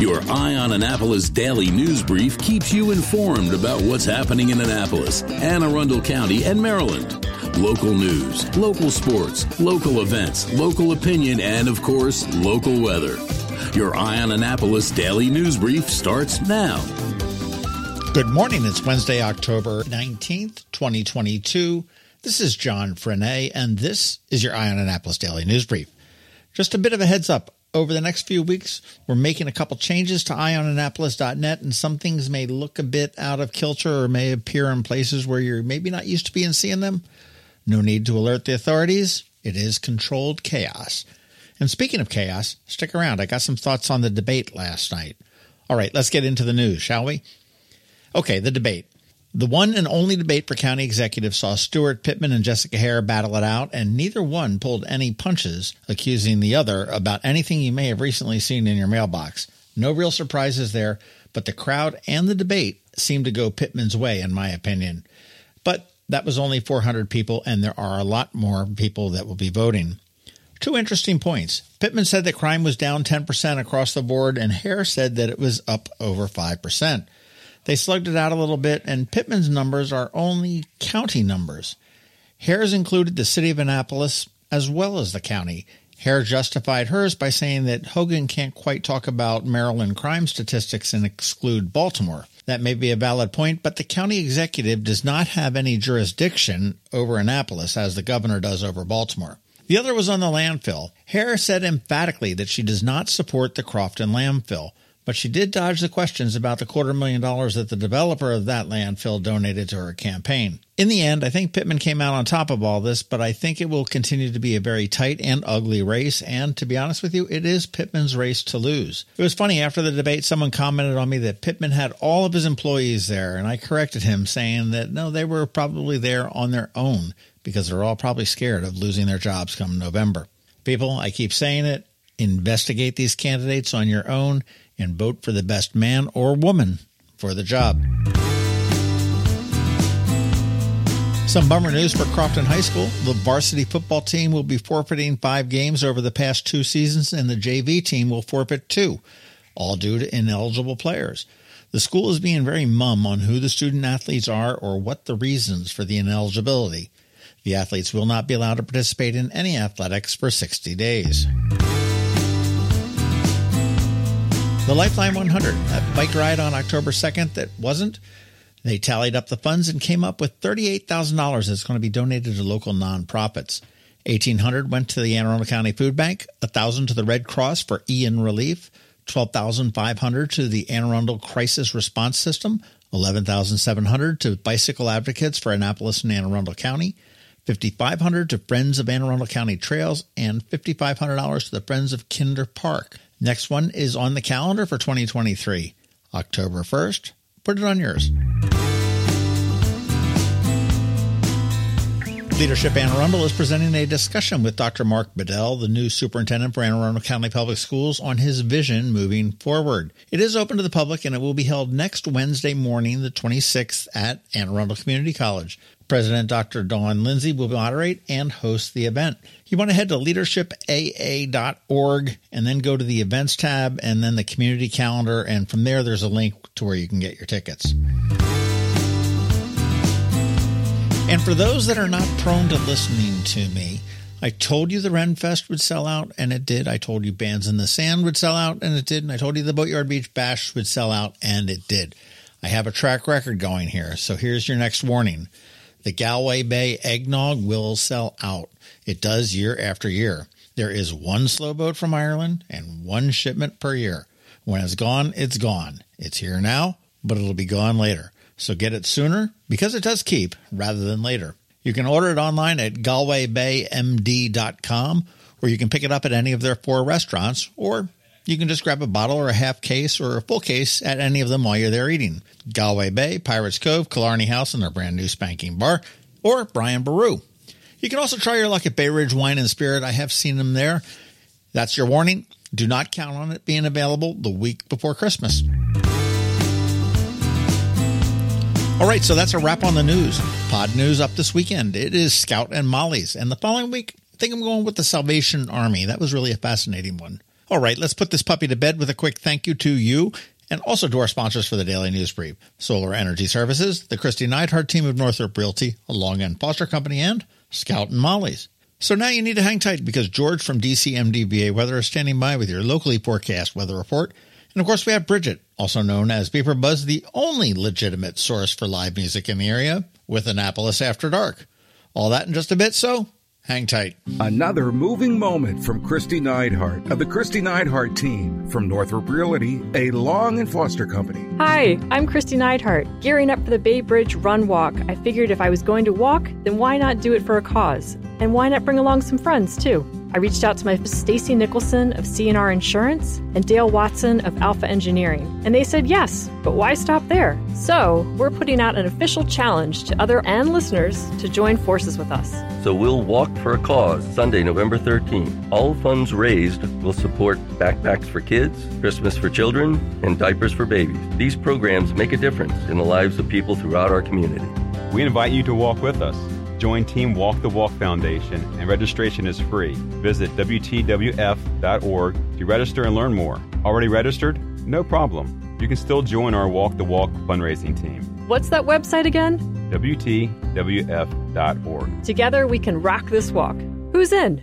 Your Eye on Annapolis daily news brief keeps you informed about what's happening in Annapolis, Anne Arundel County, and Maryland. Local news, local sports, local events, local opinion, and of course, local weather. Your Eye on Annapolis daily news brief starts now. Good morning. It's Wednesday, October 19th, 2022. This is John Frenaye, and this is your Eye on Annapolis daily news brief. Just a bit of a heads up over the next few weeks, we're making a couple changes to eyeonannapolis.net, and some things may look a bit out of kilter or may appear in places where you're maybe not used to being seeing them. No need to alert the authorities. It is controlled chaos. And speaking of chaos, stick around. I got some thoughts on the debate last night. All right, let's get into the news, shall we? Okay, the debate. The one and only debate for county executive saw Stuart Pittman and Jessica Haire battle it out, and neither one pulled any punches, accusing the other about anything you may have recently seen in your mailbox. No real surprises there, but the crowd and the debate seemed to go Pittman's way, in my opinion. But that was only 400 people, and there are a lot more people that will be voting. Two interesting points. Pittman said that crime was down 10% across the board, and Hare said that it was up over 5%. They slugged it out a little bit, and Pittman's numbers are only county numbers. Haire's included the city of Annapolis as well as the county. Haire justified hers by saying that Hogan can't quite talk about Maryland crime statistics and exclude Baltimore. That may be a valid point, but the county executive does not have any jurisdiction over Annapolis as the governor does over Baltimore. The other was on the landfill. Haire said emphatically that she does not support the Crofton landfill but she did dodge the questions about the quarter million dollars that the developer of that landfill donated to her campaign. In the end, I think Pittman came out on top of all this, but I think it will continue to be a very tight and ugly race. And to be honest with you, it is Pittman's race to lose. It was funny after the debate, someone commented on me that Pittman had all of his employees there, and I corrected him saying that no, they were probably there on their own because they're all probably scared of losing their jobs come November. People, I keep saying it, investigate these candidates on your own and vote for the best man or woman for the job. Some bummer news for Crofton High School. The varsity football team will be forfeiting five games over the past two seasons, and the JV team will forfeit two, all due to ineligible players. The school is being very mum on who the student athletes are or what the reasons for the ineligibility. The athletes will not be allowed to participate in any athletics for 60 days. The Lifeline 100, that bike ride on October 2nd that wasn't, they tallied up the funds and came up with $38,000 that's going to be donated to local nonprofits. 1800 went to the Anne Arundel County Food Bank, 1000 to the Red Cross for Ian relief, 12,500 to the Anne Arundel Crisis Response System, 11,700 to Bicycle Advocates for Annapolis and Anne Arundel County, 5500 to Friends of Anne Arundel County Trails, and $5,500 to the Friends of Kinder Park. Next one is on the calendar for 2023, October 1st. Put it on yours. Leadership Anne Arundel is presenting a discussion with Dr. Mark Bedell, the new superintendent for Anne Arundel County Public Schools, on his vision moving forward. It is open to the public and it will be held next Wednesday morning, the 26th, at Anne Arundel Community College. President Dr. Dawn Lindsay will moderate and host the event. You want to head to leadershipaa.org and then go to the events tab and then the community calendar. And from there, there's a link to where you can get your tickets. And for those that are not prone to listening to me, I told you the Renfest would sell out, and it did. I told you Bands in the Sand would sell out, and it did. And I told you the Boatyard Beach Bash would sell out, and it did. I have a track record going here, so here's your next warning. The Galway Bay eggnog will sell out. It does year after year. There is one slow boat from Ireland and one shipment per year. When it's gone, it's gone. It's here now, but it'll be gone later. So get it sooner because it does keep rather than later. You can order it online at galwaybaymd.com or you can pick it up at any of their four restaurants or you can just grab a bottle or a half case or a full case at any of them while you're there eating. Galway Bay, Pirates Cove, Killarney House and their brand new spanking bar, or Brian Boru. You can also try your luck at Bay Ridge Wine and Spirit. I have seen them there. That's your warning. Do not count on it being available the week before Christmas. All right, so that's a wrap on the news. Pod news up this weekend. It is Scout and Molly's. And the following week, I think I'm going with the Salvation Army. That was really a fascinating one. All right, let's put this puppy to bed with a quick thank you to you and also to our sponsors for the Daily News Brief Solar Energy Services, the Kristi Neidhardt team of Northrop Realty, a Long and Foster Company, and Scout and Molly's. So now you need to hang tight because George from DCMDVA Weather is standing by with your locally forecast weather report. And of course, we have Bridget, also known as BeeprBuzz, the only legitimate source for live music in the area, with Annapolis After Dark. All that in just a bit, so hang tight. Another moving moment from Kristi Neidhardt of the Kristi Neidhardt team from Northrop Realty, a Long and Foster company. Hi, I'm Kristi Neidhardt. Gearing up for the Bay Bridge Run Walk, I figured if I was going to walk, then why not do it for a cause? And why not bring along some friends too? I reached out to my Stacy Nicholson of CNR Insurance and Dale Watson of Alpha Engineering, and they said yes, but why stop there? So, we're putting out an official challenge to other and listeners to join forces with us. So we'll walk for a cause Sunday, November 13th. All funds raised will support backpacks for kids, Christmas for children, and diapers for babies. These programs make a difference in the lives of people throughout our community. We invite you to walk with us. Join Team Walk the Walk Foundation, and registration is free. Visit WTWF.org to register and learn more. Already registered? No problem. You can still join our Walk the Walk fundraising team. What's that website again? WTWF.org. Together we can rock this walk. Who's in?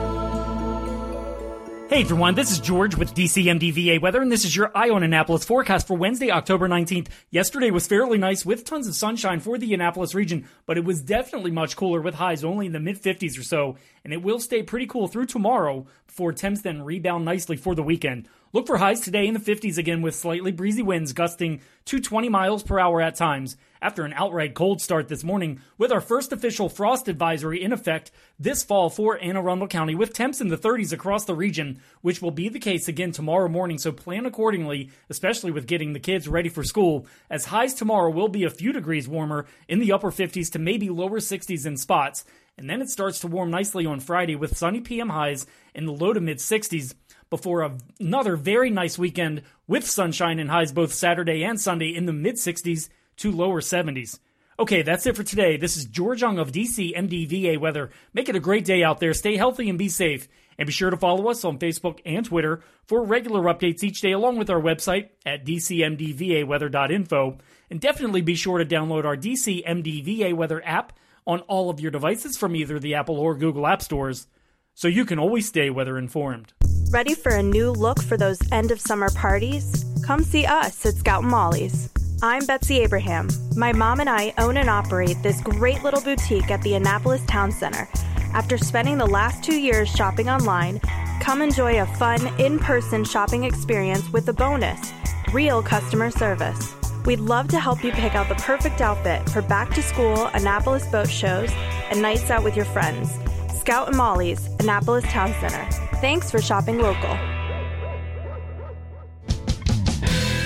Hey everyone, this is George with DCMDVA Weather, and this is your Eye on Annapolis forecast for Wednesday, October 19th. Yesterday was fairly nice with tons of sunshine for the Annapolis region, but it was definitely much cooler with highs only in the mid 50s or so, and it will stay pretty cool through tomorrow before temps then rebound nicely for the weekend. Look for highs today in the 50s again with slightly breezy winds gusting to 20 miles per hour at times. After an outright cold start this morning, with our first official frost advisory in effect this fall for Anne Arundel County, with temps in the 30s across the region, which will be the case again tomorrow morning. So plan accordingly, especially with getting the kids ready for school, as highs tomorrow will be a few degrees warmer in the upper 50s to maybe lower 60s in spots. And then it starts to warm nicely on Friday with sunny PM highs in the low to mid 60s before another very nice weekend with sunshine and highs both Saturday and Sunday in the mid 60s to lower 70s. Okay, that's it for today. This is George Young of DC MDVA Weather. Make it a great day out there. Stay healthy and be safe. And be sure to follow us on Facebook and Twitter for regular updates each day, along with our website at dcmdvaweather.info. And definitely be sure to download our DC MDVA Weather app on all of your devices from either the Apple or Google App Stores, so you can always stay weather informed. Ready for a new look for those end of summer parties? Come see us at Scout Molly's. I'm Betsy Abraham. My mom and I own and operate this great little boutique at the Annapolis Town Center. After spending the last two years shopping online, come enjoy a fun, in person shopping experience with a bonus real customer service. We'd love to help you pick out the perfect outfit for back to school Annapolis boat shows and nights out with your friends. Scout and Molly's, Annapolis Town Center. Thanks for shopping local.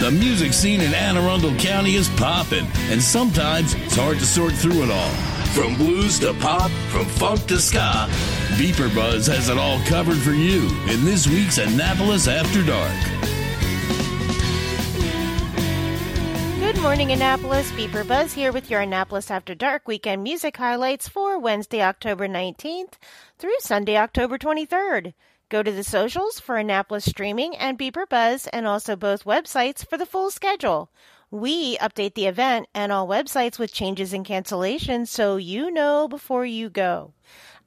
The music scene in Anne Arundel County is popping, and sometimes it's hard to sort through it all. From blues to pop, from funk to ska, BeeprBuzz has it all covered for you in this week's Annapolis After Dark. Good morning, Annapolis. BeeprBuzz here with your Annapolis After Dark weekend music highlights for Wednesday, October 19th through Sunday, October 23rd. Go to the socials for Annapolis Streaming and BeeprBuzz, and also both websites for the full schedule. We update the event and all websites with changes and cancellations so you know before you go.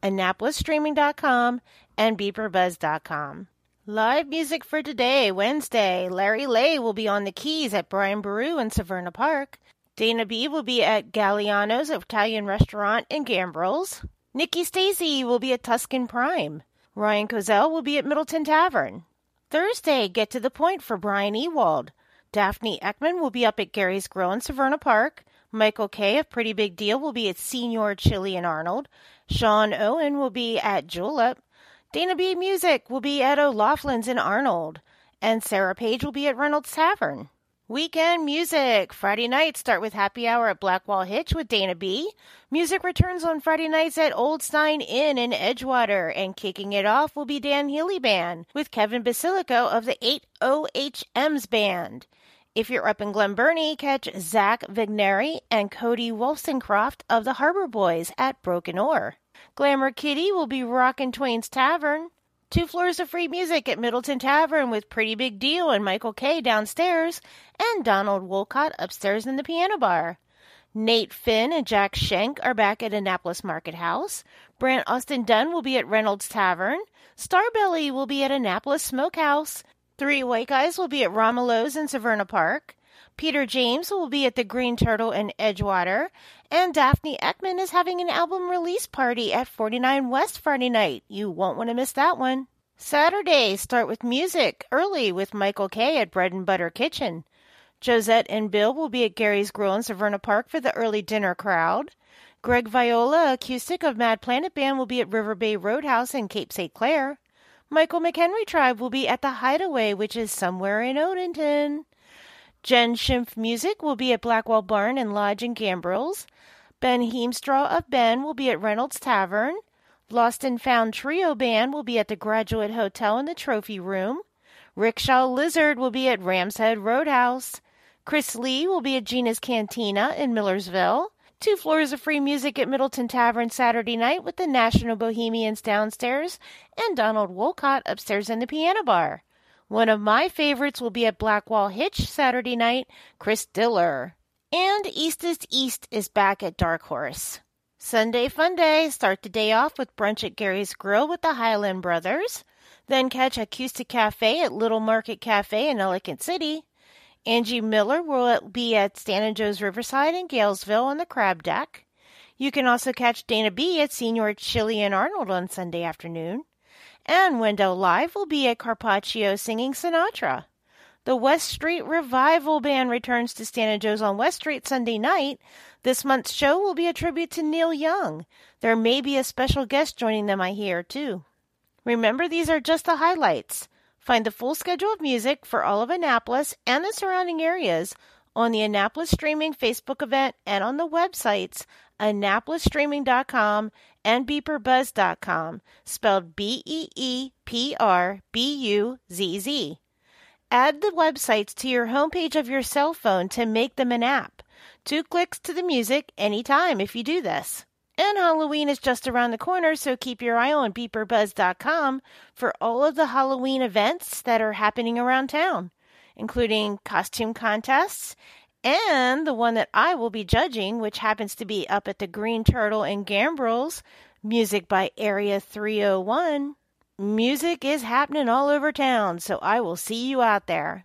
AnnapolisStreaming.com and BeeprBuzz.com. Live music for today, Wednesday. Larry Lay will be on the keys at Brian Boru in Severna Park. Dana B will be at Galliano's Italian Restaurant in Gambrills. Nikki Stacy will be at Tuscan Prime. Ryan Cozell will be at Middleton Tavern. Thursday, get to the point for Brian Ewald. Daphne Ekman will be up at Gary's Grill in Severna Park. Michael K. of Pretty Big Deal will be at Senior Chili in Arnold. Sean Owen will be at Julep. Dana B. Music will be at O'Loughlin's in Arnold. And Sarah Page will be at Reynolds Tavern. Weekend music. Friday nights start with happy hour at Blackwall Hitch with Dana B. Music returns on Friday nights at Old Stein Inn in Edgewater, and kicking it off will be Dan Healy Band with Kevin Basilico of the 8OHMs Band. If you're up in Glen Burnie, catch Zach Vigneri and Cody Wolfencroft of the Harbor Boys at Broken Oar. Glamour Kitty will be rockin' Twain's Tavern. Two floors of free music at Middleton Tavern with Pretty Big Deal and Michael K downstairs, and Donald Wolcott upstairs in the piano bar. Nate Finn and Jack Schenk are back at Annapolis Market House. Brant Austin Dunn will be at Reynolds Tavern. Starbelly will be at Annapolis Smokehouse. Three White Guys will be at Romulo's in Severna Park. Peter James will be at the Green Turtle in Edgewater. And Daphne Ekman is having an album release party at 49 West Friday night. You won't want to miss that one. Saturday, start with music early with Michael K at Bread and Butter Kitchen. Josette and Bill will be at Gary's Grill in Severna Park for the early dinner crowd. Greg Viola, acoustic of Mad Planet Band, will be at River Bay Roadhouse in Cape St. Clair. Michael McHenry Tribe will be at the Hideaway, which is somewhere in Odenton. Jen Schimpf Music will be at Blackwall Barn and Lodge in Gambrills. Ben Heemstraw of Ben will be at Reynolds Tavern. Lost and Found Trio Band will be at the Graduate Hotel in the Trophy Room. Rickshaw Lizard will be at Ramshead Roadhouse. Chris Lee will be at Gina's Cantina in Millersville. Two floors of free music at Middleton Tavern Saturday night with the National Bohemians downstairs and Donald Wolcott upstairs in the piano bar. One of my favorites will be at Blackwall Hitch Saturday night, Chris Diller. And East is East is back at Dark Horse. Sunday Fun Day. Start the day off with brunch at Gary's Grill with the Highland Brothers. Then catch Acoustic Cafe at Little Market Cafe in Ellicott City. Angie Miller will be at Stan and Joe's Riverside in Galesville on the Crab Deck. You can also catch Dana B at Senior Chili and Arnold on Sunday afternoon. And Wendell Live will be at Carpaccio singing Sinatra. The West Street Revival Band returns to Stan and Joe's on West Street Sunday night. This month's show will be a tribute to Neil Young. There may be a special guest joining them, I hear, too. Remember, these are just the highlights. Find the full schedule of music for all of Annapolis and the surrounding areas on the Annapolis Streaming Facebook event and on the websites annapolisstreaming.com and beeprbuzz.com, spelled B E E P R B U Z Z. Add the websites to your homepage of your cell phone to make them an app. Two clicks to the music anytime if you do this. And Halloween is just around the corner, so keep your eye on beeprbuzz.com for all of the Halloween events that are happening around town, including costume contests and the one that I will be judging, which happens to be up at the Green Turtle in Gambrills, music by Area 301. Music is happening all over town, so I will see you out there.